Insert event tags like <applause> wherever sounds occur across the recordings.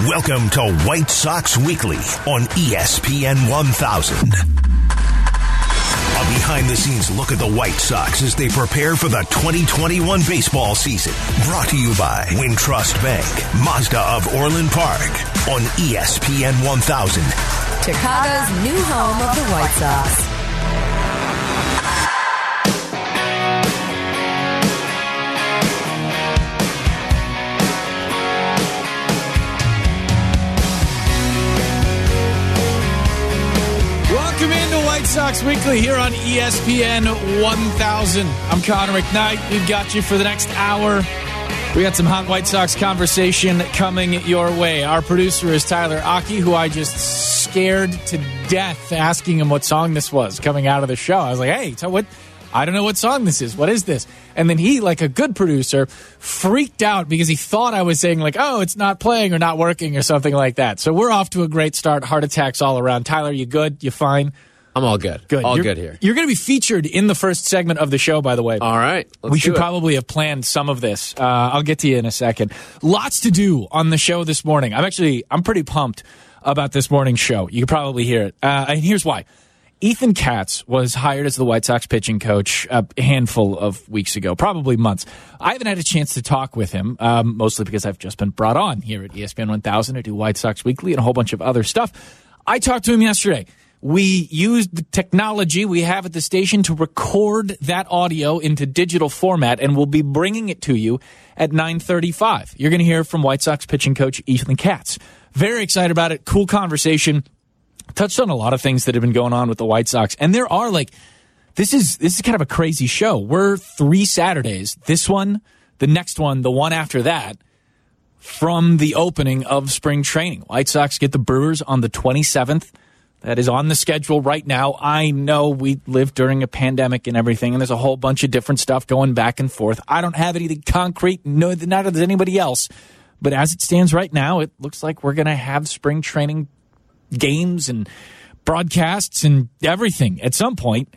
Welcome to White Sox Weekly on ESPN 1000. A behind the scenes look at the White Sox as they prepare for the 2021 baseball season. Brought to you by Wintrust Bank, Mazda of Orland Park on ESPN 1000. Chicago's new home of the White Sox. White Sox Weekly here on ESPN 1000. I'm Connor McKnight. We've got you for the next hour. We got some hot White Sox conversation coming your way. Our producer is Tyler Aki, who I just scared to death asking him what song this was coming out of the show. I was like, hey, so what? I don't know what song this is. What is this? And then he, like a good producer, freaked out because he thought I was saying, like, oh, it's not playing or not working or something like that. So we're off to a great start. Heart attacks all around. Tyler, you good? You fine? I'm all good. Good. All You're- good here. You're going to be featured in the first segment of the show, by the way. All right. let's we should probably have planned some of this. Uh, I'll get to you in a second. Lots to do on the show this morning. I'm actually I'm pretty pumped about this morning's show. You can probably hear it, uh, and here's why. Ethan Katz was hired as the White Sox pitching coach a handful of weeks ago, probably months. I haven't had a chance to talk with him, um, mostly because I've just been brought on here at ESPN 1000 to do White Sox Weekly and a whole bunch of other stuff. I talked to him yesterday. We used the technology we have at the station to record that audio into digital format, and we'll be bringing it to you at 9:35. You're going to hear from White Sox pitching coach Ethan Katz. Very excited about it. Cool conversation touched on a lot of things that have been going on with the White Sox, and there are like this is this is kind of a crazy show. We're three Saturdays. This one, the next one, the one after that, from the opening of spring training. White Sox get the Brewers on the 27th. That is on the schedule right now. I know we live during a pandemic and everything, and there's a whole bunch of different stuff going back and forth. I don't have anything concrete, no, neither does anybody else. But as it stands right now, it looks like we're going to have spring training games and broadcasts and everything at some point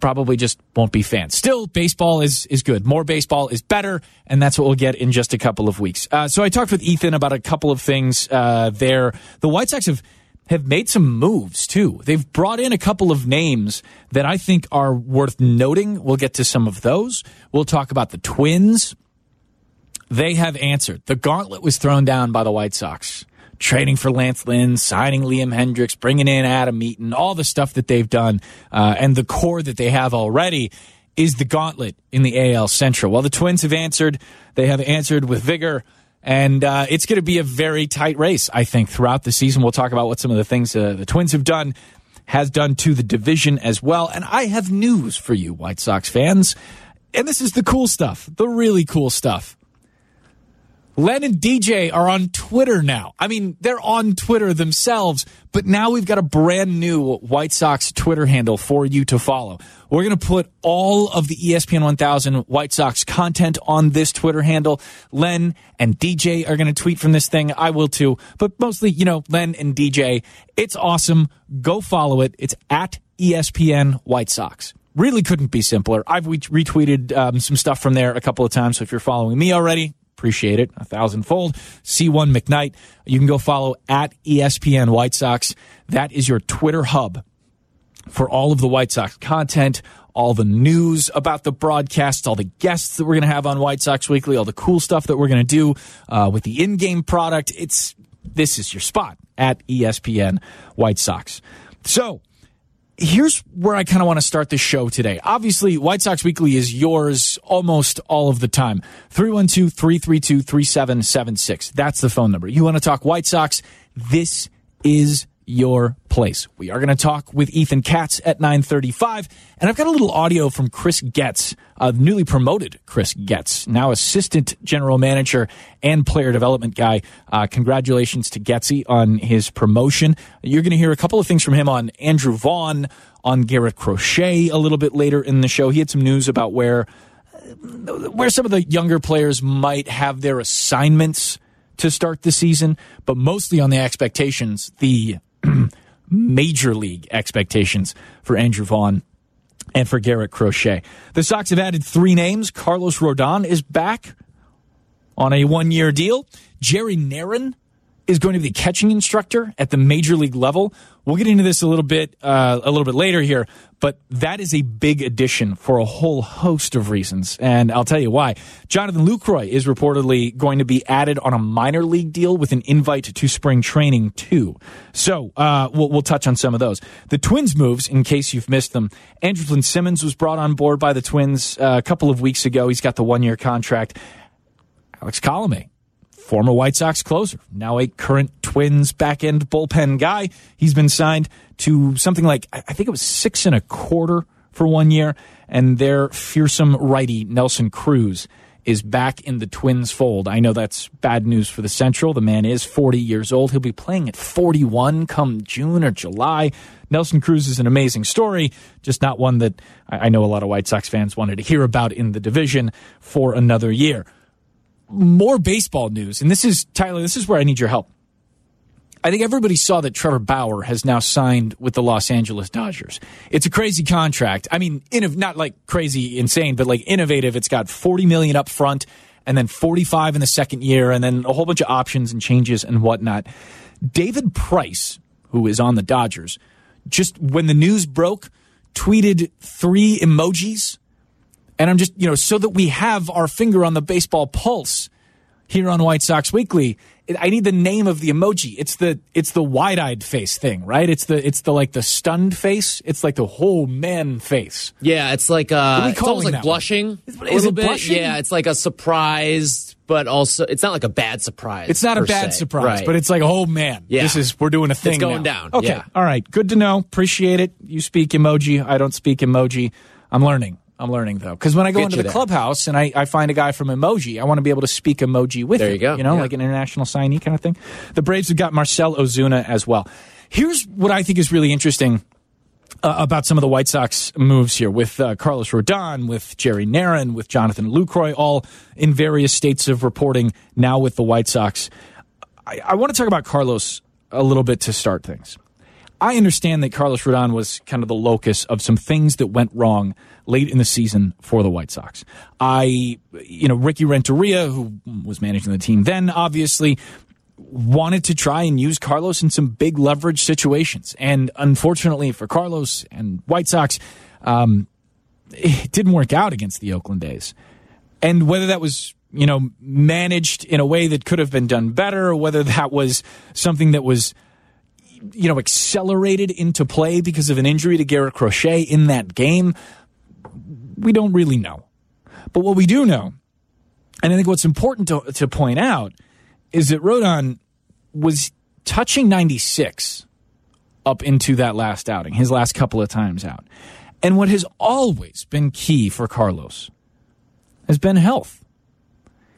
probably just won't be fans. Still, baseball is is good. More baseball is better, and that's what we'll get in just a couple of weeks. Uh, so I talked with Ethan about a couple of things uh, there. The White Sox have have made some moves too. They've brought in a couple of names that I think are worth noting. We'll get to some of those. We'll talk about the Twins. They have answered. The gauntlet was thrown down by the White Sox. Trading for Lance Lynn, signing Liam Hendriks, bringing in Adam Eaton, all the stuff that they've done, uh, and the core that they have already is the gauntlet in the AL Central. Well, the Twins have answered. They have answered with vigor. And uh, it's going to be a very tight race, I think, throughout the season. We'll talk about what some of the things uh, the Twins have done, has done to the division as well. And I have news for you, White Sox fans. And this is the cool stuff, the really cool stuff. Len and DJ are on Twitter now. I mean, they're on Twitter themselves, but now we've got a brand new White Sox Twitter handle for you to follow. We're going to put all of the ESPN 1000 White Sox content on this Twitter handle. Len and DJ are going to tweet from this thing. I will too, but mostly, you know, Len and DJ. It's awesome. Go follow it. It's at ESPN White Sox really couldn't be simpler. I've retweeted um, some stuff from there a couple of times. So if you're following me already, appreciate it a thousandfold. C1 McKnight. You can go follow at ESPN White Sox. That is your Twitter hub for all of the White Sox content, all the news about the broadcasts, all the guests that we're going to have on White Sox Weekly, all the cool stuff that we're going to do uh, with the in-game product. It's this is your spot at ESPN White Sox. So here's where I kind of want to start the show today. Obviously, White Sox Weekly is yours almost all of the time. 312 332 3776. That's the phone number. You want to talk White Sox? This is your place. We are going to talk with Ethan Katz at 935. And I've got a little audio from Chris Getz, uh, newly promoted Chris Getz, now assistant general manager and player development guy. Uh, congratulations to Getzy on his promotion. You're going to hear a couple of things from him on Andrew Vaughn, on Garrett Crochet a little bit later in the show. He had some news about where where some of the younger players might have their assignments to start the season, but mostly on the expectations, the <clears throat> major league expectations for Andrew Vaughn and for Garrett Crochet. The Sox have added three names. Carlos Rodon is back on a one year deal. Jerry Narron is going to be the catching instructor at the major league level. We'll get into this a little bit uh, a little bit later here, but that is a big addition for a whole host of reasons, and I'll tell you why. Jonathan Lucroy is reportedly going to be added on a minor league deal with an invite to spring training too. So uh, we'll, we'll touch on some of those. The Twins moves, in case you've missed them. Andrew Andrelton Simmons was brought on board by the Twins uh, a couple of weeks ago. He's got the one year contract. Alex Colome former White Sox closer, now a current Twins back end bullpen guy. He's been signed to something like, I think it was six and a quarter for one year. And their fearsome righty, Nelson Cruz, is back in the Twins fold. I know that's bad news for the Central. The man is 40 years old. He'll be playing at 41 come June or July. Nelson Cruz is an amazing story, just not one that I know a lot of White Sox fans wanted to hear about in the division for another year more baseball news, and this is Tyler. This is where I need your help. I think everybody saw that Trevor Bauer has now signed with the Los Angeles Dodgers. It's a crazy contract. I mean, in, not like crazy insane, but like innovative. It's got 40 million up front and then 45 in the second year and then a whole bunch of options and changes and whatnot. David Price, who is on the Dodgers, just when the news broke, tweeted three emojis and I'm just, you know, so that we have our finger on the baseball pulse here on White Sox Weekly. I need the name of the emoji. It's the it's the wide-eyed face thing, right? It's the it's the like the stunned face. It's like the whole man face. Yeah, it's like uh it's almost like blushing. Is, is it bit. blushing? Yeah, it's like a surprise, but also it's not like a bad surprise. It's not a bad se. surprise, right. but it's like, oh man, yeah. this is we're doing a thing. It's going now. down. Okay, yeah. all right, good to know. Appreciate it. You speak emoji. I don't speak emoji. I'm learning. I'm learning though, because when I go Get into the there. clubhouse and I, I find a guy from Emoji, I want to be able to speak Emoji with There him, you go. You know, Yeah. like an international signee kind of thing. The Braves have got Marcell Ozuna as well. Here's what I think is really interesting uh, about some of the White Sox moves here with uh, Carlos Rodon, with Jerry Narron, with Jonathan Lucroy, all in various states of reporting now with the White Sox. I, I want to talk about Carlos a little bit to start things. I understand that Carlos Rodon was kind of the locus of some things that went wrong late in the season for the White Sox. I, you know, Ricky Renteria, who was managing the team then, obviously wanted to try and use Carlos in some big leverage situations. And unfortunately for Carlos and White Sox, um, it didn't work out against the Oakland A's. And whether that was, you know, managed in a way that could have been done better, or whether that was something that was you know, accelerated into play because of an injury to Garrett Crochet in that game? We don't really know. But what we do know, and I think what's important to, to point out, is that Rodon was touching 96 up into that last outing, his last couple of times out. And what has always been key for Carlos has been health.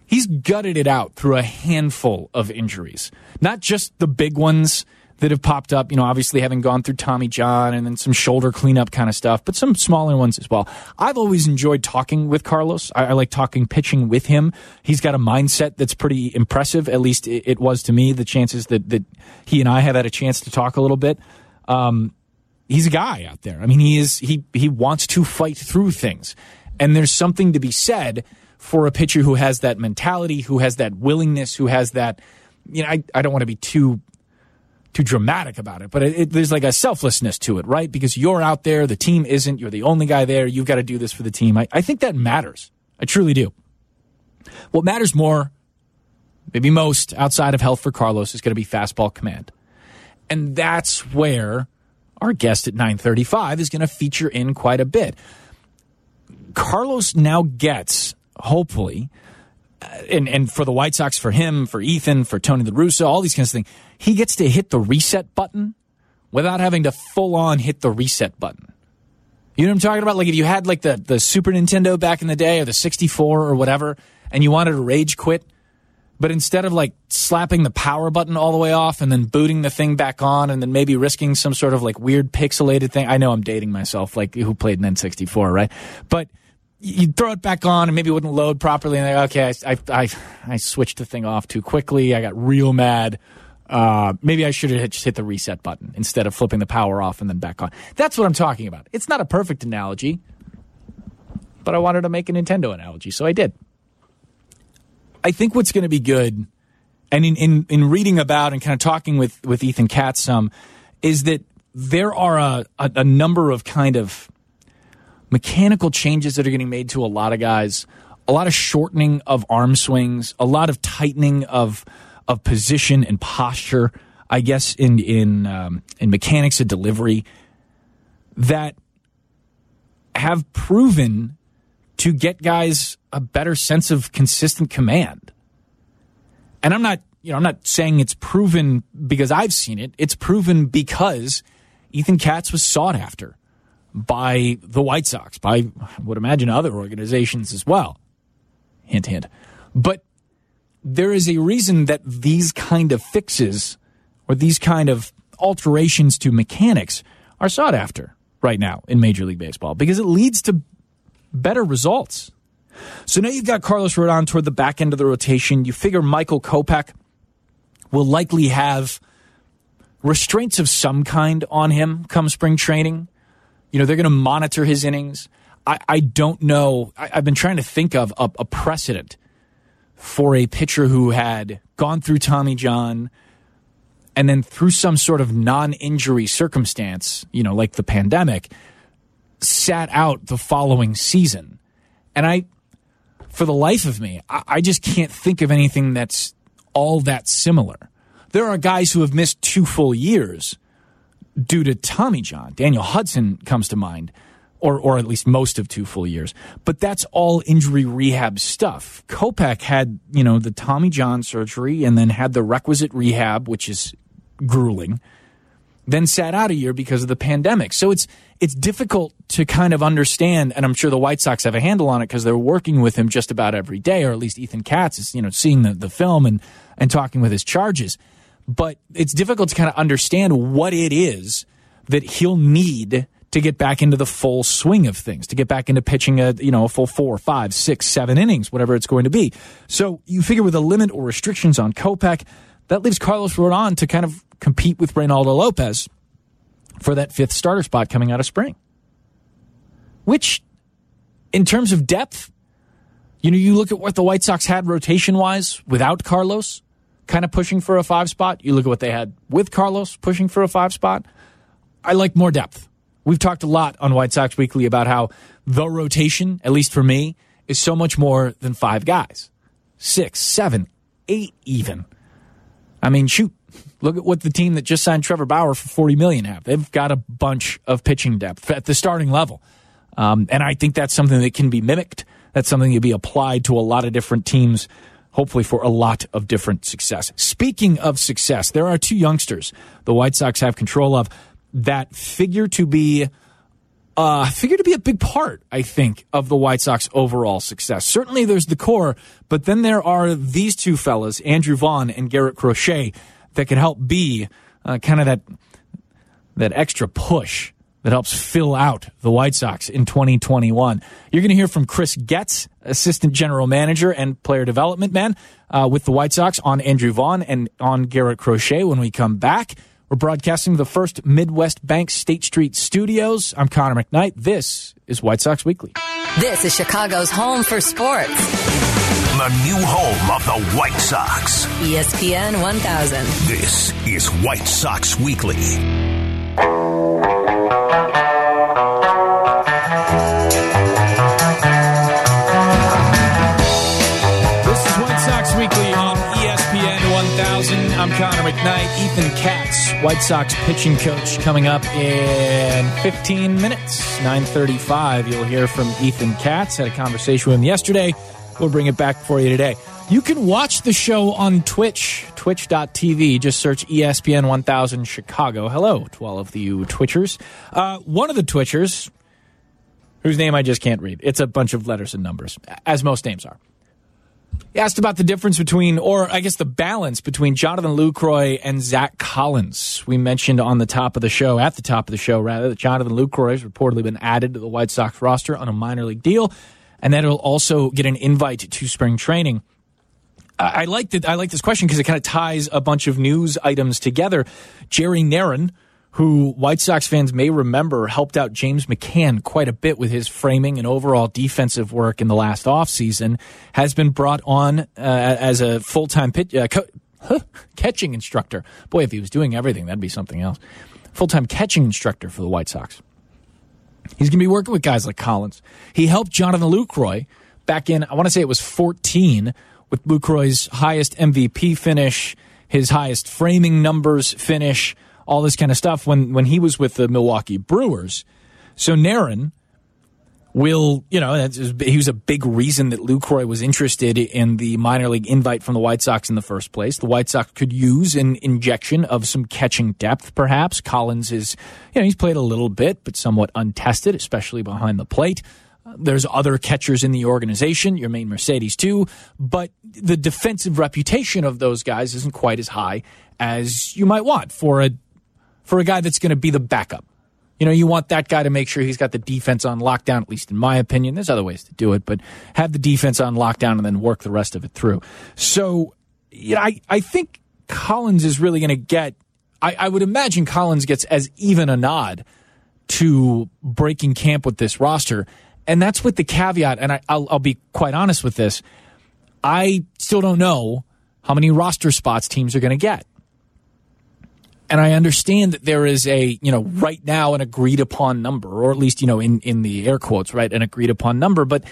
He's gutted it out through a handful of injuries, not just the big ones that have popped up, you know, obviously having gone through Tommy John and then some shoulder cleanup kind of stuff, but some smaller ones as well. I've always enjoyed talking with Carlos. I, I like talking pitching with him. He's got a mindset that's pretty impressive. At least it, it, was to me, the chances that, that he and I have had a chance to talk a little bit. Um, he's a guy out there. I mean, he is, he, he wants to fight through things. And there's something to be said for a pitcher who has that mentality, who has that willingness, who has that, you know, I, I don't want to be too too dramatic about it, but it, it, there's like a selflessness to it, right? Because you're out there, the team isn't, you're the only guy there, you've got to do this for the team. I, I think that matters. I truly do. What matters more, maybe most, outside of health for Carlos, is going to be fastball command. And that's where our guest at 935 is going to feature in quite a bit. Carlos now gets, hopefully, Uh, and, and for the White Sox, for him, for Ethan, for Tony La Russa, all these kinds of things, he gets to hit the reset button without having to full on hit the reset button. You know what I'm talking about? Like if you had like the, the Super Nintendo back in the day or the 64 or whatever, and you wanted to rage quit, but instead of like slapping the power button all the way off and then booting the thing back on and then maybe risking some sort of like weird pixelated thing. I know I'm dating myself, like who played an N64, right? But you throw it back on and maybe it wouldn't load properly. And like, okay, I, I, I, I switched the thing off too quickly. I got real mad. Uh, maybe I should have just hit the reset button instead of flipping the power off and then back on. That's what I'm talking about. It's not a perfect analogy, but I wanted to make a Nintendo analogy, so I did. I think what's going to be good and in, in, in reading about and kind of talking with, with Ethan Katz some, is that there are a, a, a number of kind of mechanical changes that are getting made to a lot of guys, a lot of shortening of arm swings, a lot of tightening of of position and posture. I guess in in um, in mechanics of delivery that have proven to get guys a better sense of consistent command. And I'm not, you know, I'm not saying it's proven because I've seen it. It's proven because Ethan Katz was sought after by the White Sox, by I would imagine other organizations as well. Hint, hint. But there is a reason that these kind of fixes or these kind of alterations to mechanics are sought after right now in Major League Baseball because it leads to better results. So now you've got Carlos Rodon toward the back end of the rotation. You figure Michael Kopech will likely have restraints of some kind on him come spring training. You know, they're going to monitor his innings. I, I don't know. I, have been trying to think of a, a precedent for a pitcher who had gone through Tommy John and then through some sort of non injury circumstance, you know, like the pandemic, sat out the following season. And I, for the life of me, I, I just can't think of anything that's all that similar. There are guys who have missed two full years due to Tommy John. Daniel Hudson comes to mind, or or at least most of two full years. But that's all injury rehab stuff. Kopech had, you know, the Tommy John surgery and then had the requisite rehab, which is grueling. Then sat out a year because of the pandemic. So it's it's difficult to kind of understand, and I'm sure the White Sox have a handle on it because they're working with him just about every day, or at least Ethan Katz is, you know, seeing the, the film and and talking with his charges but it's difficult to kind of understand what it is that he'll need to get back into the full swing of things, to get back into pitching a you know a full four, five, six, seven innings, whatever it's going to be. So you figure with a limit or restrictions on Kopech, that leaves Carlos Rodon to kind of compete with Reynaldo Lopez for that fifth starter spot coming out of spring. Which, in terms of depth, you know, you look at what the White Sox had rotation wise without Carlos kind of pushing for a five spot. You look at what they had with Carlos pushing for a five spot. I like more depth. We've talked a lot on White Sox Weekly about how the rotation, at least for me, is so much more than five guys. Six, seven, eight even. I mean, shoot. Look at what the team that just signed Trevor Bauer for 40 million have. They've got a bunch of pitching depth at the starting level. Um, and I think that's something that can be mimicked. That's something that be applied to a lot of different teams hopefully for a lot of different success. Speaking of success, there are two youngsters the White Sox have control of that figure to be uh, figure to be a big part, I think, of the White Sox overall success. Certainly there's the core, but then there are these two fellas, Andrew Vaughn and Garrett Crochet, that can help be uh, kind of that that extra push that helps fill out the White Sox in 2021. You're going to hear from Chris Getz, assistant general manager and player development man uh, with the White Sox on Andrew Vaughn and on Garrett Crochet when we come back. We're broadcasting the first Midwest Bank State Street studios. I'm Connor McKnight. This is White Sox Weekly. This is Chicago's home for sports. The new home of the White Sox. ESPN 1000. This is White Sox Weekly. I'm Connor McKnight. Ethan Katz, White Sox pitching coach, coming up in 15 minutes. 9:35. You'll hear from Ethan Katz. Had a conversation with him yesterday. We'll bring it back for you today. You can watch the show on Twitch, twitch.tv. Just search ESPN 1000 Chicago. Hello to all of you Twitchers. Uh, one of the Twitchers, whose name I just can't read, it's a bunch of letters and numbers, as most names are he asked about the difference between, or I guess the balance between Jonathan Lucroy and Zach Collins. We mentioned on the top of the show, at the top of the show, rather, that Jonathan Lucroy has reportedly been added to the White Sox roster on a minor league deal, and that he'll also get an invite to spring training. I like that. I like this question because it kind of ties a bunch of news items together. Jerry Narron who White Sox fans may remember helped out James McCann quite a bit with his framing and overall defensive work in the last offseason, has been brought on uh, as a full time. Uh, co- catching instructor. Boy, if he was doing everything, that'd be something else. Full time catching instructor for the White Sox. He's going to be working with guys like Collins. He helped Jonathan Lucroy back in, I want to say it was 14, with Lucroy's highest MVP finish, his highest framing numbers finish, all this kind of stuff when, when he was with the Milwaukee Brewers. So Narron will, you know, he was a big reason that Lucroy was interested in the minor league invite from the White Sox in the first place. The White Sox could use an injection of some catching depth, perhaps. Collins is, you know, he's played a little bit, but somewhat untested, especially behind the plate. There's other catchers in the organization, Yermin Mercedes too, but the defensive reputation of those guys isn't quite as high as you might want for a for a guy that's going to be the backup. You know, you want that guy to make sure he's got the defense on lockdown, at least in my opinion. There's other ways to do it, but have the defense on lockdown and then work the rest of it through. So, you know, I, I think Collins is really going to get, I, I would imagine Collins gets as even a nod to breaking camp with this roster and that's with the caveat, and I, will I'll be quite honest with this. I still don't know how many roster spots teams are going to get. And I understand that there is a, you know, right now an agreed upon number, or at least, you know, in, in the air quotes, right, an agreed upon number. But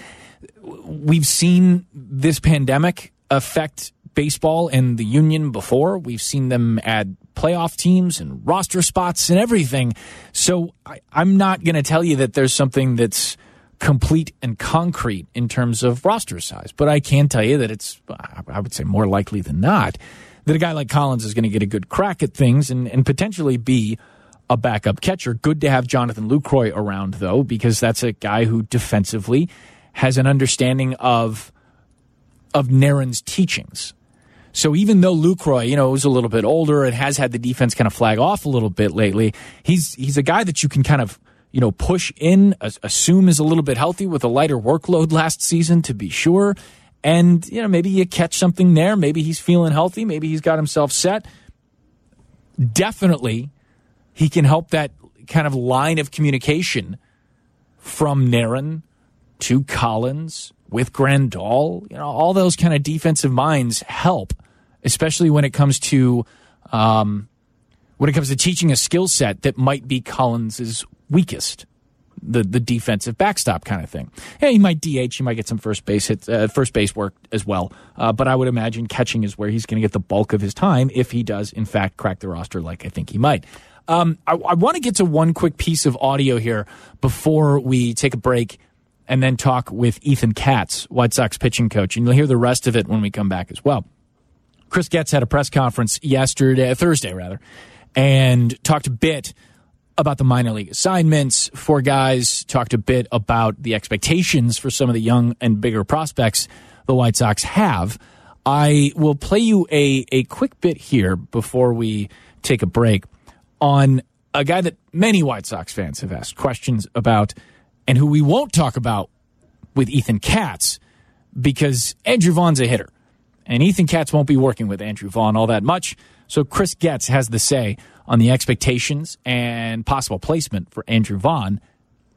we've seen this pandemic affect baseball and the union before. We've seen them add playoff teams and roster spots and everything. So I, I'm not going to tell you that there's something that's complete and concrete in terms of roster size. But I can tell you that it's, I would say, more likely than not that a guy like Collins is going to get a good crack at things and, and potentially be a backup catcher. Good to have Jonathan Lucroy around, though, because that's a guy who defensively has an understanding of of Narron's teachings. So even though Lucroy, you know, is a little bit older and has had the defense kind of flag off a little bit lately, he's he's a guy that you can kind of you know, push in, assume is a little bit healthy with a lighter workload last season to be sure. And, you know, maybe you catch something there. Maybe he's feeling healthy. Maybe he's got himself set. Definitely, he can help that kind of line of communication from Narron to Collins with Grandal. You know, all those kind of defensive minds help, especially when it comes to um, when it comes to teaching a skill set that might be Collins's weakest. The the defensive backstop kind of thing. Yeah, he might DH. He might get some first base hits, uh, first base work as well. Uh, but I would imagine catching is where he's going to get the bulk of his time if he does, in fact, crack the roster like I think he might. Um, I, I want to get to one quick piece of audio here before we take a break and then talk with Ethan Katz, White Sox pitching coach, and you'll hear the rest of it when we come back as well. Chris Getz had a press conference yesterday, Thursday rather, and talked a bit about the minor league assignments for guys, talked a bit about the expectations for some of the young and bigger prospects the White Sox have. I will play you a, a quick bit here before we take a break on a guy that many White Sox fans have asked questions about and who we won't talk about with Ethan Katz because Andrew Vaughn's a hitter. And Ethan Katz won't be working with Andrew Vaughn all that much. So Chris Getz has the say on the expectations and possible placement for Andrew Vaughn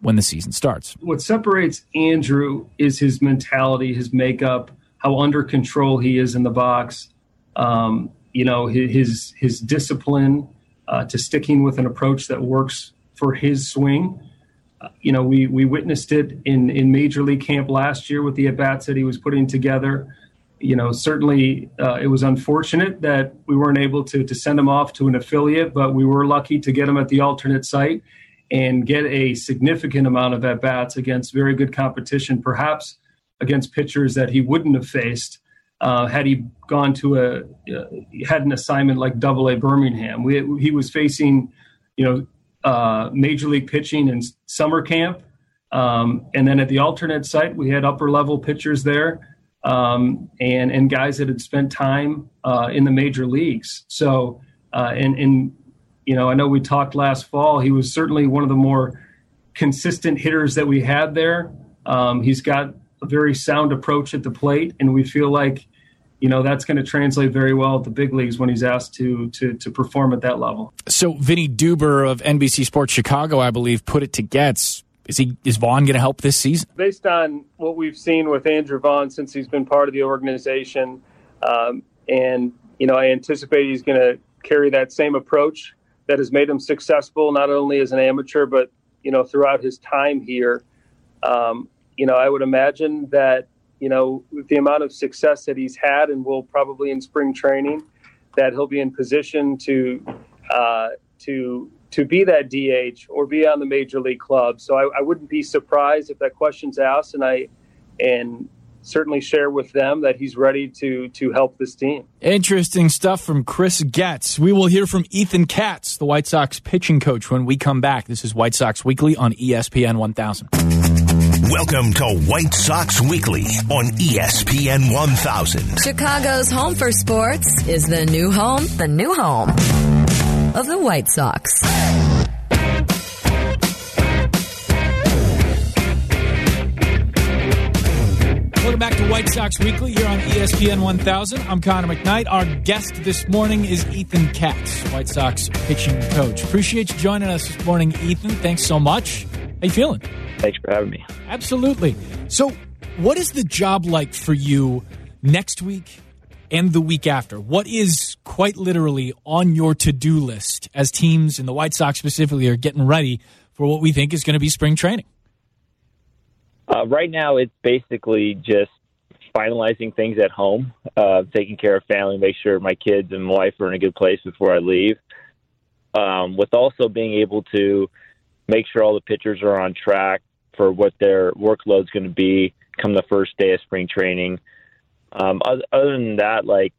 when the season starts. What separates Andrew is his mentality, his makeup, how under control he is in the box. Um, you know, his his discipline uh, to sticking with an approach that works for his swing. Uh, you know, we we witnessed it in in major league camp last year with the at bats that he was putting together you know, certainly uh, it was unfortunate that we weren't able to to send him off to an affiliate, but we were lucky to get him at the alternate site and get a significant amount of at bats against very good competition, perhaps against pitchers that he wouldn't have faced uh, had he gone to a uh, had an assignment like Double A Birmingham. We, he was facing, you know, uh, major league pitching in summer camp, um, and then at the alternate site we had upper level pitchers there um, and and guys that had spent time uh, in the major leagues. So uh, and and you know I know we talked last fall. He was certainly one of the more consistent hitters that we had there. Um, he's got a very sound approach at the plate, and we feel like you know that's going to translate very well at the big leagues when he's asked to to to perform at that level. So Vinnie Duber of NBC Sports Chicago, I believe, put it to Getz is he is Vaughn going to help this season? Based on what we've seen with Andrew Vaughn since he's been part of the organization, um, and you know, I anticipate he's going to carry that same approach that has made him successful, not only as an amateur, but, you know, throughout his time here. Um, you know, I would imagine that, you know, with the amount of success that he's had and will probably in spring training, that he'll be in position to, uh, to, to be that DH or be on the major league club. So I, I wouldn't be surprised if that question's asked, and I and certainly share with them that he's ready to to help this team. Interesting stuff from Chris Getz. We will hear from Ethan Katz, the White Sox pitching coach, when we come back. This is White Sox Weekly on ESPN 1000. Welcome to White Sox Weekly on ESPN 1000. Chicago's home for sports is the new home, the new home of the White Sox. Welcome back to White Sox Weekly here on ESPN 1000. I'm Connor McKnight. Our guest this morning is Ethan Katz, White Sox pitching coach. Appreciate you joining us this morning, Ethan. Thanks so much. How you feeling? Thanks for having me. Absolutely. So, what is the job like for you next week and the week after? What is quite literally on your to-do list as teams and the White Sox specifically are getting ready for what we think is going to be spring training? Uh, right now, it's basically just finalizing things at home, uh, taking care of family, make sure my kids and my wife are in a good place before I leave. Um, with also being able to make sure all the pitchers are on track for what their workload's going to be come the first day of spring training. Um, other than that, like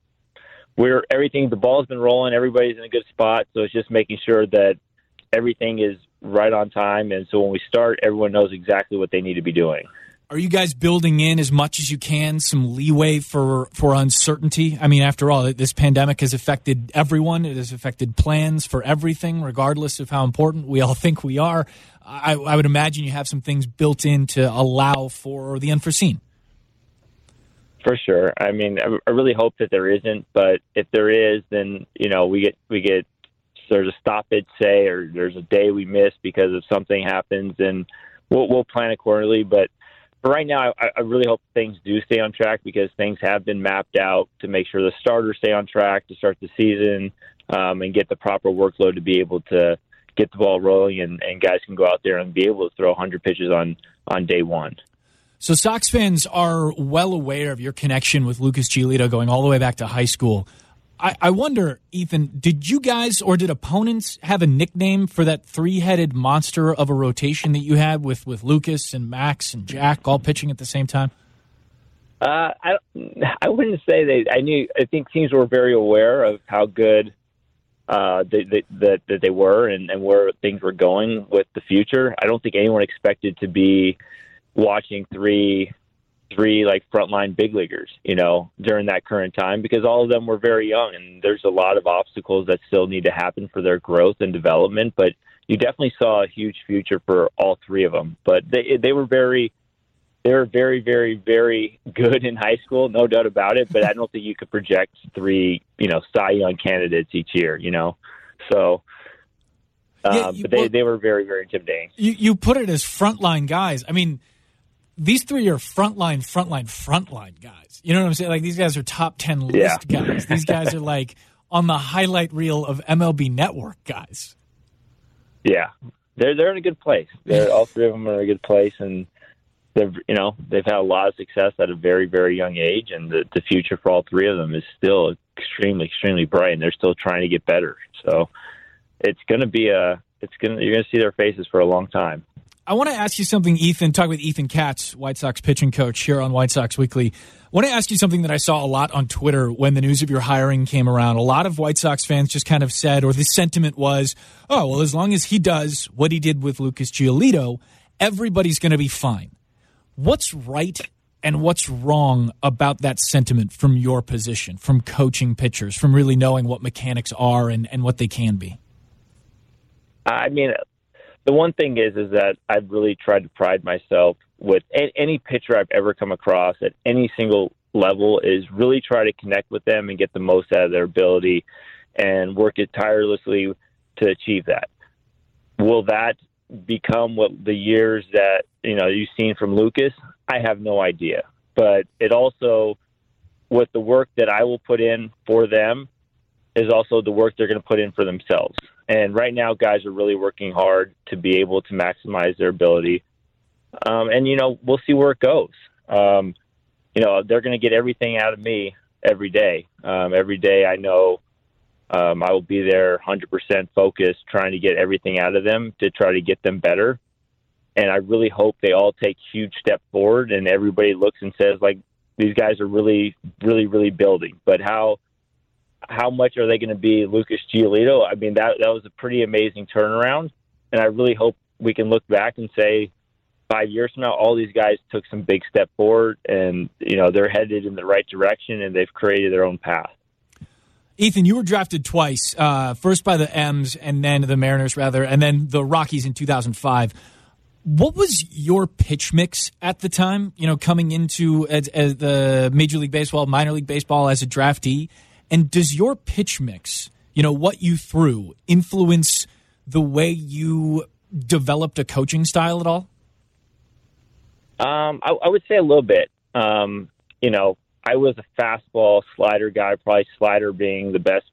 we're everything, the ball's been rolling, everybody's in a good spot, so it's just making sure that everything is right on time, and so when we start, everyone knows exactly what they need to be doing. Are you guys building in as much as you can some leeway for for uncertainty? I mean, after all, this pandemic has affected everyone. It has affected plans for everything, regardless of how important we all <laughs> think we are. I, I would imagine you have some things built in to allow for the unforeseen. For sure. I mean, I, I really hope that there isn't, but if there is, then you know we get we get there's a stoppage, say, or there's a day we miss because of something happens, and we'll we'll plan accordingly. But for right now, I, I really hope things do stay on track because things have been mapped out to make sure the starters stay on track to start the season um, and get the proper workload to be able to get the ball rolling, and, and guys can go out there and be able to throw 100 pitches on on day one. So Sox fans are well aware of your connection with Lucas Giolito going all the way back to high school. I, I wonder, Ethan, did you guys or did opponents have a nickname for that three-headed monster of a rotation that you had with, with Lucas and Max and Jack all pitching at the same time? Uh, I I wouldn't say they. I knew. I think teams were very aware of how good uh, they, that that they were and, and where things were going with the future. I don't think anyone expected to be watching three three like frontline big leaguers, you know, during that current time because all of them were very young and there's a lot of obstacles that still need to happen for their growth and development. But you definitely saw a huge future for all three of them. But they they were very they were very very very good in high school, no doubt about it. But I don't think you could project three you know Cy Young candidates each year, you know, so. Uh, Yeah, you- but they, well- they were very, very intimidating. You, you put it as frontline guys. I mean, these three are frontline, frontline, frontline guys. You know what I'm saying? Like these guys are top ten list Yeah. guys. These guys <laughs> are like on the highlight reel of MLB Network guys. Yeah, they're they're in a good place. They're all three of them are in a good place, and they've you know they've had a lot of success at a very very young age, and the the future for all three of them is still extremely extremely bright, and they're still trying to get better. So it's going to be a it's going to you're going to see their faces for a long time. I want to ask you something, Ethan. Talk with Ethan Katz, White Sox pitching coach here on White Sox Weekly. I want to ask you something that I saw a lot on Twitter when the news of your hiring came around. A lot of White Sox fans just kind of said, or the sentiment was, oh, well, as long as he does what he did with Lucas Giolito, everybody's going to be fine. What's right and what's wrong about that sentiment from your position, from coaching pitchers, from really knowing what mechanics are and, and what they can be? I mean, the one thing is, is that I've really tried to pride myself with any pitcher I've ever come across at any single level is really try to connect with them and get the most out of their ability and work it tirelessly to achieve that. Will that become what the years that you know you've seen from Lucas? I have no idea, but it also with the work that I will put in for them is also the work they're going to put in for themselves. And right now, guys are really working hard to be able to maximize their ability. Um, and you know, we'll see where it goes. Um, you know, they're going to get everything out of me every day. Um, every day, I know um, I will be there 100% focused, trying to get everything out of them to try to get them better. And I really hope they all take huge step forward, and everybody looks and says, like, these guys are really, really, really building. But how how much are they going to be Lucas Giolito? I mean, that that was a pretty amazing turnaround, and I really hope we can look back and say five years from now, all these guys took some big step forward, and you know they're headed in the right direction, and they've created their own path. Ethan, you were drafted twice, uh, first by the M's and then the Mariners, rather, and then the Rockies in 2005. What was your pitch mix at the time? You know, coming into as, as the Major League Baseball, minor league baseball as a draftee, and does your pitch mix, you know, what you threw, influence the way you developed a coaching style at all? Um, I, I, would say a little bit. Um, you know, I was a fastball slider guy, probably slider being the best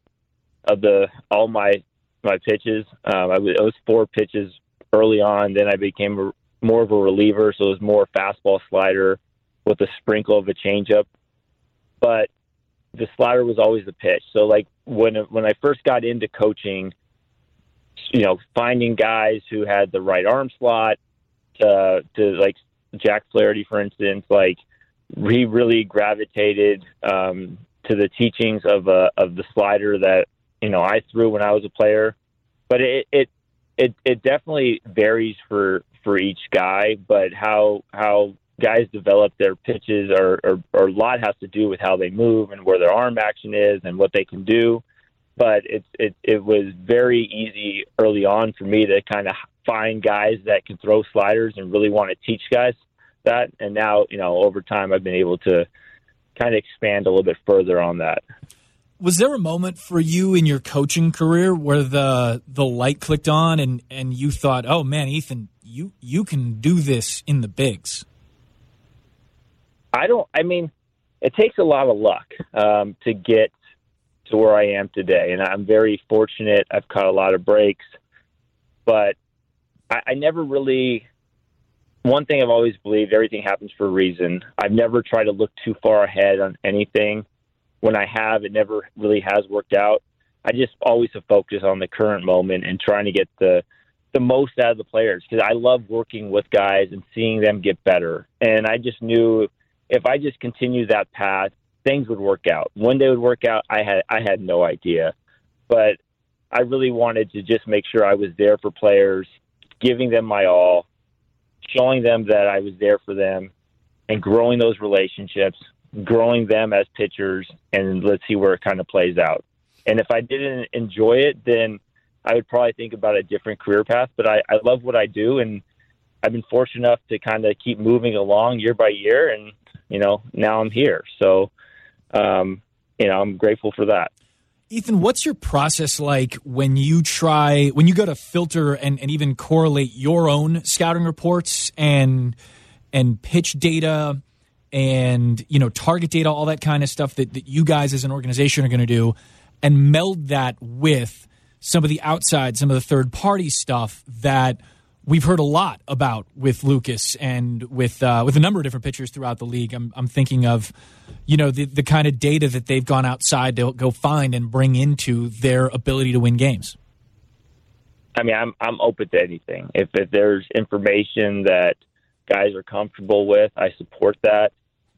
of the all my my pitches. Um, I was, it was four pitches early on. Then I became a, more of a reliever, so it was more fastball slider with a sprinkle of a changeup. But the slider was always the pitch. So like when when I first got into coaching, you know, finding guys who had the right arm slot to to like Jack Flaherty, for instance, like he really gravitated um, to the teachings of uh, of the slider that you know I threw when I was a player. But it it it, it definitely varies for for each guy. But how how guys develop their pitches or, or, or a lot has to do with how they move and where their arm action is and what they can do. But it, it, it was very easy early on for me to kind of find guys that can throw sliders and really want to teach guys that. And now, you know, over time, I've been able to kind of expand a little bit further on that. Was there a moment for you in your coaching career where the the light clicked on and, and you thought, "Oh man, Ethan, you you can do this in the bigs"? I don't. I mean, it takes a lot of luck um, to get to where I am today, and I'm very fortunate. I've caught a lot of breaks, but I, I never really. One thing I've always believed: everything happens for a reason. I've never tried to look too far ahead on anything. When I have, it never really has worked out. I just always have focused on the current moment and trying to get the the most out of the players because I love working with guys and seeing them get better. And I just knew if I just continued that path, things would work out. One day would work out, I had I had no idea, but I really wanted to just make sure I was there for players, giving them my all, showing them that I was there for them, and growing those relationships, growing them as pitchers, and let's see where it kind of plays out. And if I didn't enjoy it, then I would probably think about a different career path. But I, I love what I do, and I've been fortunate enough to kind of keep moving along year by year, and you know, now I'm here. So, um, you know, I'm grateful for that. Ethan, what's your process like when you try, when you go to filter and, and even correlate your own scouting reports and and pitch data and you know target data, all that kind of stuff that, that you guys as an organization are going to do, and meld that with some of the outside, some of the third party stuff that we've heard a lot about with Lucas and with uh, with a number of different pitchers throughout the league. I'm, I'm thinking of, you know, the the kind of data that they've gone outside to go find and bring into their ability to win games. I mean, I'm I'm open to anything. If if there's information that guys are comfortable with, I support that.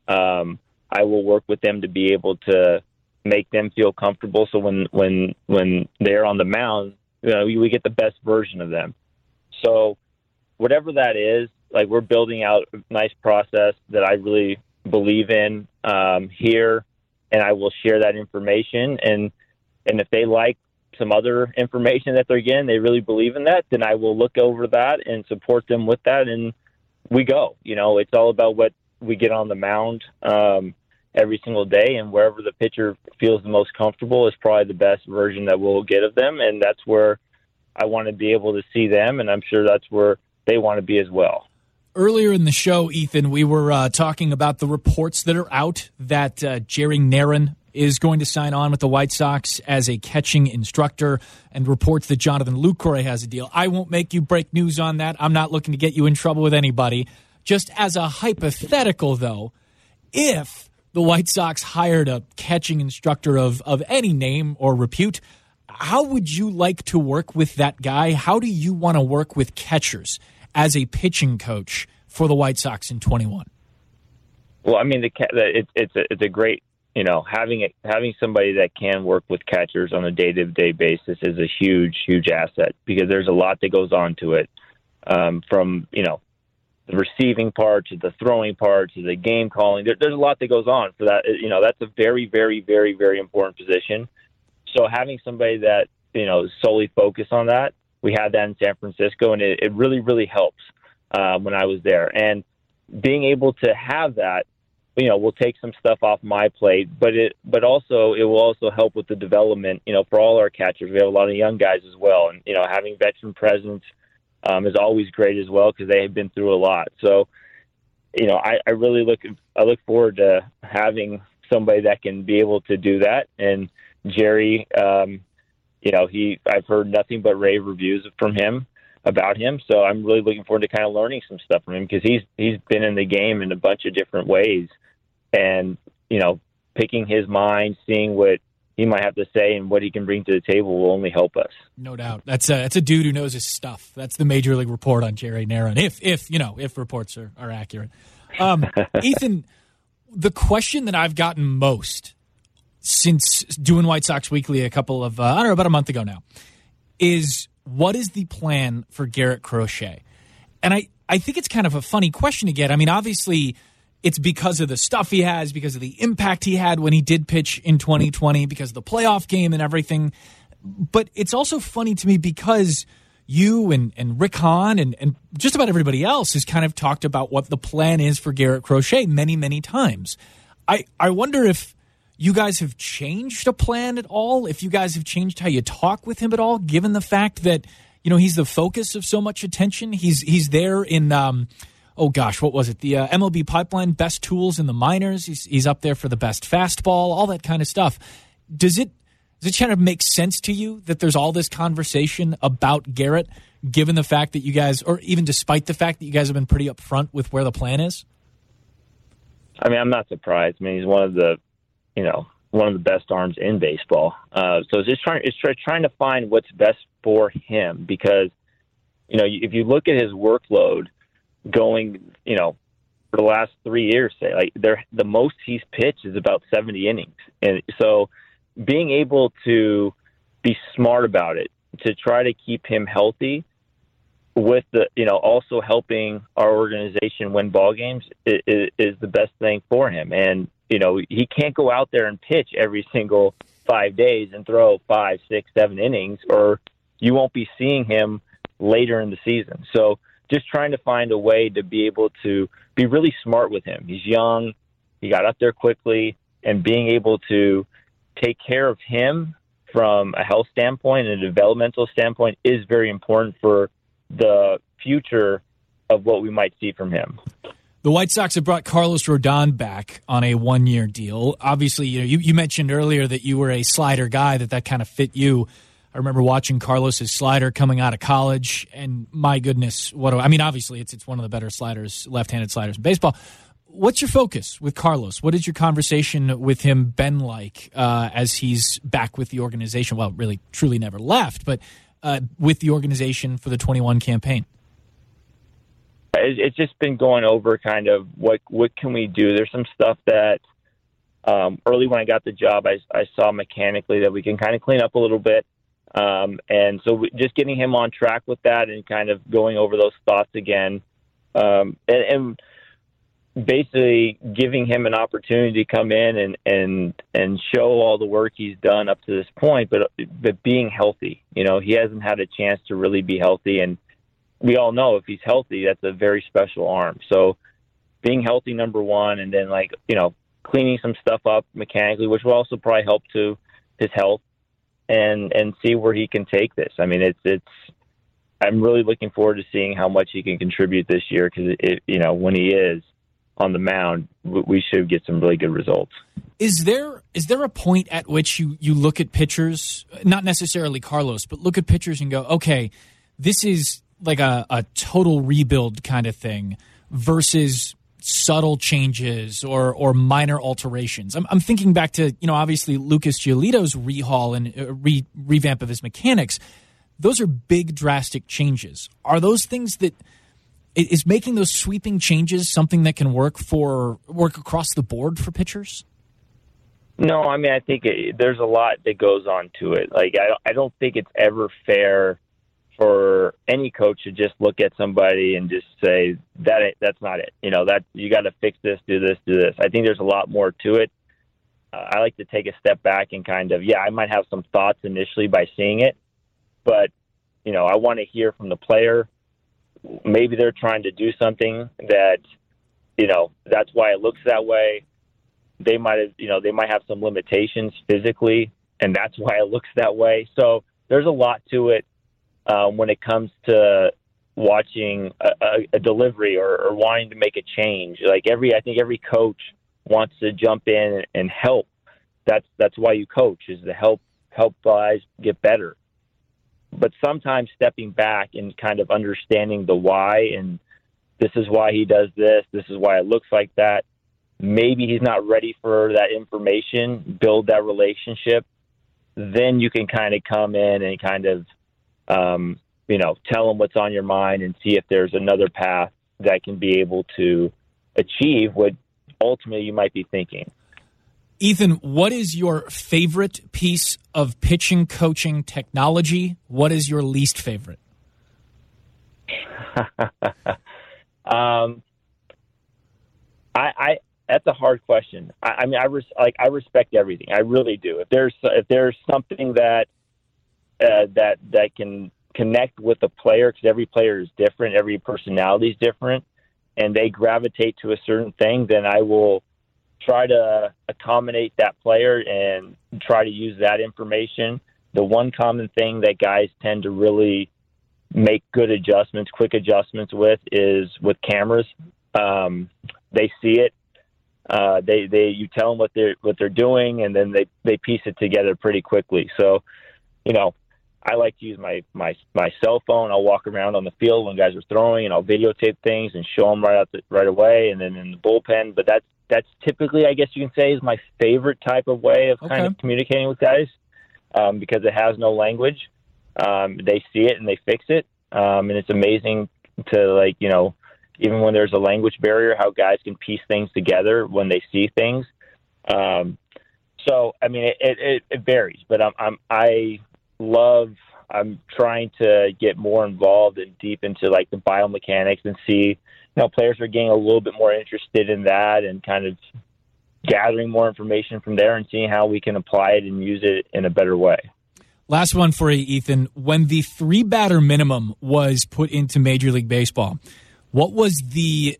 Um, I will work with them to be able to make them feel comfortable. So when when when they're on the mound, you know, we get the best version of them. So whatever that is, like we're building out a nice process that I really believe in um, here, and I will share that information. And and if they like some other information that they're getting, they really believe in that, then I will look over that and support them with that, and we go. You know, it's all about what we get on the mound um, every single day, and wherever the pitcher feels the most comfortable is probably the best version that we'll get of them, and that's where I want to be able to see them, and I'm sure that's where they want to be as well. Earlier in the show, Ethan, we were uh, talking about the reports that are out that uh, Jerry Narron is going to sign on with the White Sox as a catching instructor and reports that Jonathan Lucroy has a deal. I won't make you break news on that. I'm not looking to get you in trouble with anybody. Just as a hypothetical, though, if the White Sox hired a catching instructor of, of any name or repute, how would you like to work with that guy? How do you want to work with catchers as a pitching coach for the White Sox in 21? Well, I mean, the, it, it's a, it's a great you know having it, having somebody that can work with catchers on a day to day basis is a huge huge asset because there's a lot that goes on to it um, from you know the receiving part to the throwing part to the game calling. There, there's a lot that goes on for that. You know that's a very very very very important position. So having somebody that you know solely focused on that, we had that in San Francisco, and it, it really really helps uh, when I was there. And being able to have that you know will take some stuff off my plate but it but also it will also help with the development you know for all our catchers. We have a lot of young guys as well and you know having veteran presence um, is always great as well because they have been through a lot. So you know I, I really look I look forward to having somebody that can be able to do that and Jerry um, you know he I've heard nothing but rave reviews from him about him. So I'm really looking forward to kind of learning some stuff from him because he's he's been in the game in a bunch of different ways and you know picking his mind, seeing what he might have to say and what he can bring to the table will only help us. No doubt. That's a, that's a dude who knows his stuff. That's the major league report on Jerry Narron. If if you know if reports are are accurate. Um, <laughs> Ethan, the question that I've gotten most since doing White Sox Weekly a couple of uh, I don't know about a month ago now is what is the plan for Garrett Crochet? And I I think it's kind of a funny question to get. I mean, obviously it's because of the stuff he has, because of the impact he had when he did pitch in 2020, because of the playoff game and everything. But it's also funny to me because you and, and Rick Hahn and, and just about everybody else has kind of talked about what the plan is for Garrett Crochet many, many times. I, I wonder if you guys have changed a plan at all, if you guys have changed how you talk with him at all, given the fact that, you know, he's the focus of so much attention. He's he's there in um, oh gosh, what was it? The uh, MLB pipeline best tools in the minors. He's, he's up there for the best fastball, all that kind of stuff. Does it does it kind of make sense to you that there's all this conversation about Garrett, given the fact that you guys, or even despite the fact that you guys have been pretty upfront with where the plan is? I mean, I'm not surprised. I mean, he's one of the, you know, one of the best arms in baseball. Uh, so it's just trying, it's trying to find what's best for him because, you know, if you look at his workload going, you know, for the last three years, say like there, the most he's pitched is about 70 innings, and so being able to be smart about it to try to keep him healthy with the you know also helping our organization win ball games is, is, the best thing for him and you know he can't go out there and pitch every single five days and throw five six seven innings or you won't be seeing him later in the season so just trying to find a way to be able to be really smart with him. He's young, he got up there quickly, and being able to take care of him from a health standpoint and a developmental standpoint is very important for the future of what we might see from him. The White Sox have brought Carlos Rodon back on a one-year deal. Obviously, you know, you, you mentioned earlier that you were a slider guy, that that kind of fit you. I remember watching Carlos's slider coming out of college, and my goodness, what do, I mean? Obviously, it's it's one of the better sliders, left-handed sliders in baseball. What's your focus with Carlos? What has your conversation with him been like uh, as he's back with the organization? Well, really, truly never left, but uh, with the organization for the 21 campaign. It's just been going over kind of what what can we do. There's some stuff that um, early when I got the job, I, I saw mechanically that we can kind of clean up a little bit. Um, and so we, just getting him on track with that and kind of going over those thoughts again, um, and, and basically giving him an opportunity to come in and, and, and show all the work he's done up to this point, but, but being healthy, you know, he hasn't had a chance to really be healthy. And we all know if he's healthy, that's a very special arm. So being healthy, number one, and then like, you know, cleaning some stuff up mechanically, which will also probably help to his health and and see where he can take this. I mean, it's it's. I'm really looking forward to seeing how much he can contribute this year because you know when he is, on the mound, we should get some really good results. Is there is there a point at which you you look at pitchers, not necessarily Carlos, but look at pitchers and go, okay, this is like a, a total rebuild kind of thing versus subtle changes or or minor alterations. I'm, I'm thinking back to you know obviously Lucas Giolito's rehaul and uh, re, revamp of his mechanics. Those are big drastic changes. Are those things that is making those sweeping changes something that can work for work across the board for pitchers? No, I mean I think it, there's a lot that goes on to it. Like I, I don't think it's ever fair for any coach to just look at somebody and just say that that's not it. You know that you got to fix this, do this, do this. I think there's a lot more to it. Uh, I like to take a step back and kind of yeah, I might have some thoughts initially by seeing it, but you know I want to hear from the player maybe they're trying to do something that you know that's why it looks that way they might have you know they might have some limitations physically and that's why it looks that way so there's a lot to it um, when it comes to watching a, a, delivery or, or wanting to make a change like every i think every coach wants to jump in and help that's that's why you coach is to help help guys get better but sometimes stepping back and kind of understanding the why and this is why he does this, this is why it looks like that. Maybe he's not ready for that information, build that relationship. Then you can kind of come in and kind of, um, you know, tell them what's on your mind and see if there's another path that can be able to achieve what ultimately you might be thinking. Ethan, what is your favorite piece of pitching coaching technology? What is your least favorite? <laughs> um, I, I that's a hard question. I, I mean, I res, like I respect everything. I really do. If there's if there's something that uh, that that can connect with a player, because every player is different, every personality is different, and they gravitate to a certain thing, then I will try to accommodate that player and try to use that information. The one common thing that guys tend to really make good adjustments, quick adjustments with is with cameras. Um, they see it. Uh, they they you tell them what they're what they're doing, and then they they piece it together pretty quickly. So, you know, I like to use my my my cell phone. I'll walk around on the field when guys are throwing, and I'll videotape things and show them right out the, right away. And then in the bullpen, but that's that's typically, I guess you can say, is my favorite type of way of okay. kind of communicating with guys um, because it has no language. Um, they see it and they fix it, um, and it's amazing to like you know, even when there's a language barrier, how guys can piece things together when they see things. Um, so I mean, it, it, it varies, but I'm, I'm I love. I'm trying to get more involved and deep into like the biomechanics and see you know, players are getting a little bit more interested in that and kind of gathering more information from there and seeing how we can apply it and use it in a better way. Last one for you, Ethan. When the three batter minimum was put into Major League Baseball, what was the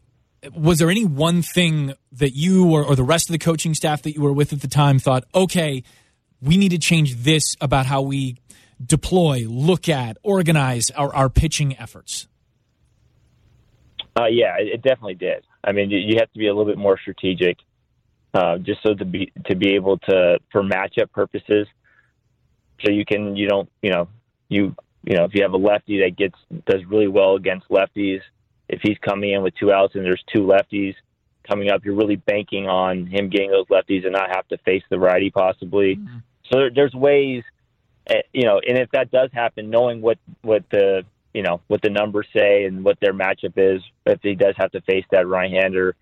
was there any one thing that you or, or the rest of the coaching staff that you were with at the time thought, okay, we need to change this about how we deploy, look at, organize our, our pitching efforts? Uh, yeah, it definitely did. I mean, you have to be a little bit more strategic, uh, just so to be to be able to for matchup purposes. So you can you don't you know you you know if you have a lefty that gets does really well against lefties, if he's coming in with two outs and there's two lefties coming up, you're really banking on him getting those lefties and not have to face the righty possibly. Mm-hmm. So there, there's ways, you know, and if that does happen, knowing what what the you know what the numbers say and what their matchup is if he does have to face that right-hander.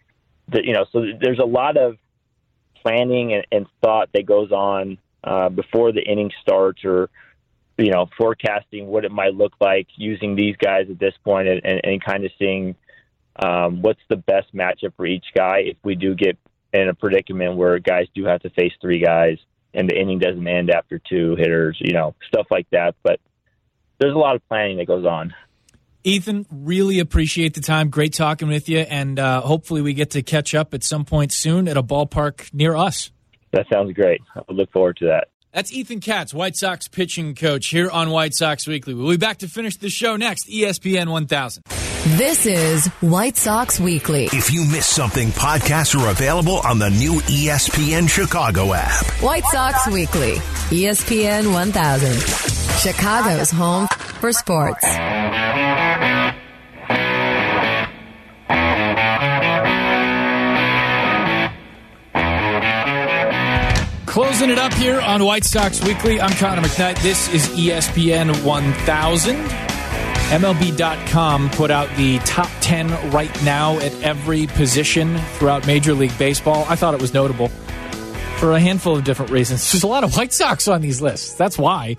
The, you know, so there's a lot of planning and, and thought that goes on uh, before the inning starts, or you know, forecasting what it might look like using these guys at this point, and, and, and kind of seeing um, what's the best matchup for each guy if we do get in a predicament where guys do have to face three guys and the inning doesn't end after two hitters, you know, stuff like that. But there's a lot of planning that goes on. Ethan, really appreciate the time. Great talking with you, and uh, hopefully we get to catch up at some point soon at a ballpark near us. That sounds great. I look forward to that. That's Ethan Katz, White Sox pitching coach here on White Sox Weekly. We'll be back to finish the show next, ESPN 1000. This is White Sox Weekly. If you miss something, podcasts are available on the new ESPN Chicago app. White Sox Weekly, ESPN 1000. Chicago's home for sports. Closing it up here on White Sox Weekly. I'm Connor McKnight. This is ESPN 1000. MLB.com put out the top 10 right now at every position throughout Major League Baseball. I thought it was notable for a handful of different reasons. There's a lot of White Sox on these lists. That's why.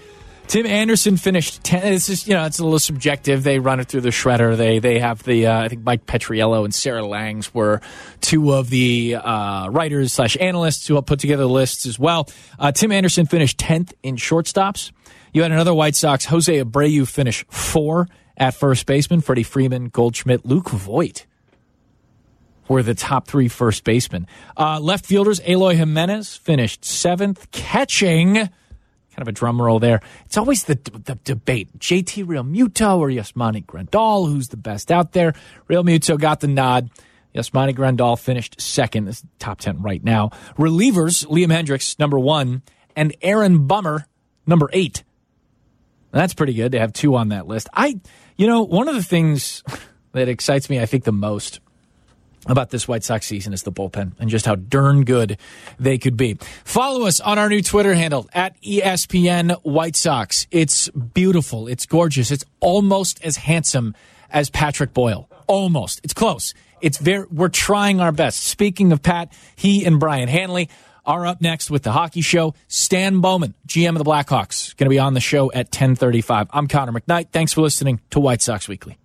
Tim Anderson finished 10. It's just, you know, it's a little subjective. They run it through the shredder. They they have the, uh, I think Mike Petriello and Sarah Langs were two of the uh, writers slash analysts who put together the lists as well. Uh, Tim Anderson finished 10th in shortstops. You had another White Sox, Jose Abreu, finish four at first baseman. Freddie Freeman, Goldschmidt, Luke Voit were the top three first basemen. Uh, left fielders, Eloy Jimenez finished seventh. Catching, kind of a drum roll there. It's always the, the debate. JT Realmuto or Yasmani Grandal, who's the best out there? Realmuto got the nod. Yasmani Grandal finished second. This is top 10 right now. Relievers, Liam Hendriks, number one, and Aaron Bummer, number eight. That's pretty good. They have two on that list. I, you know, one of the things <laughs> that excites me, I think, the most about this White Sox season is the bullpen and just how darn good they could be. Follow us on our new Twitter handle at ESPN White Sox. It's beautiful. It's gorgeous. It's almost as handsome as Patrick Boyle. Almost. It's close. It's very, we're trying our best. Speaking of Pat, he and Brian Hanley are up next with the hockey show. Stan Bowman, GM of the Blackhawks, going to be on the show at 1035. I'm Connor McKnight. Thanks for listening to White Sox Weekly.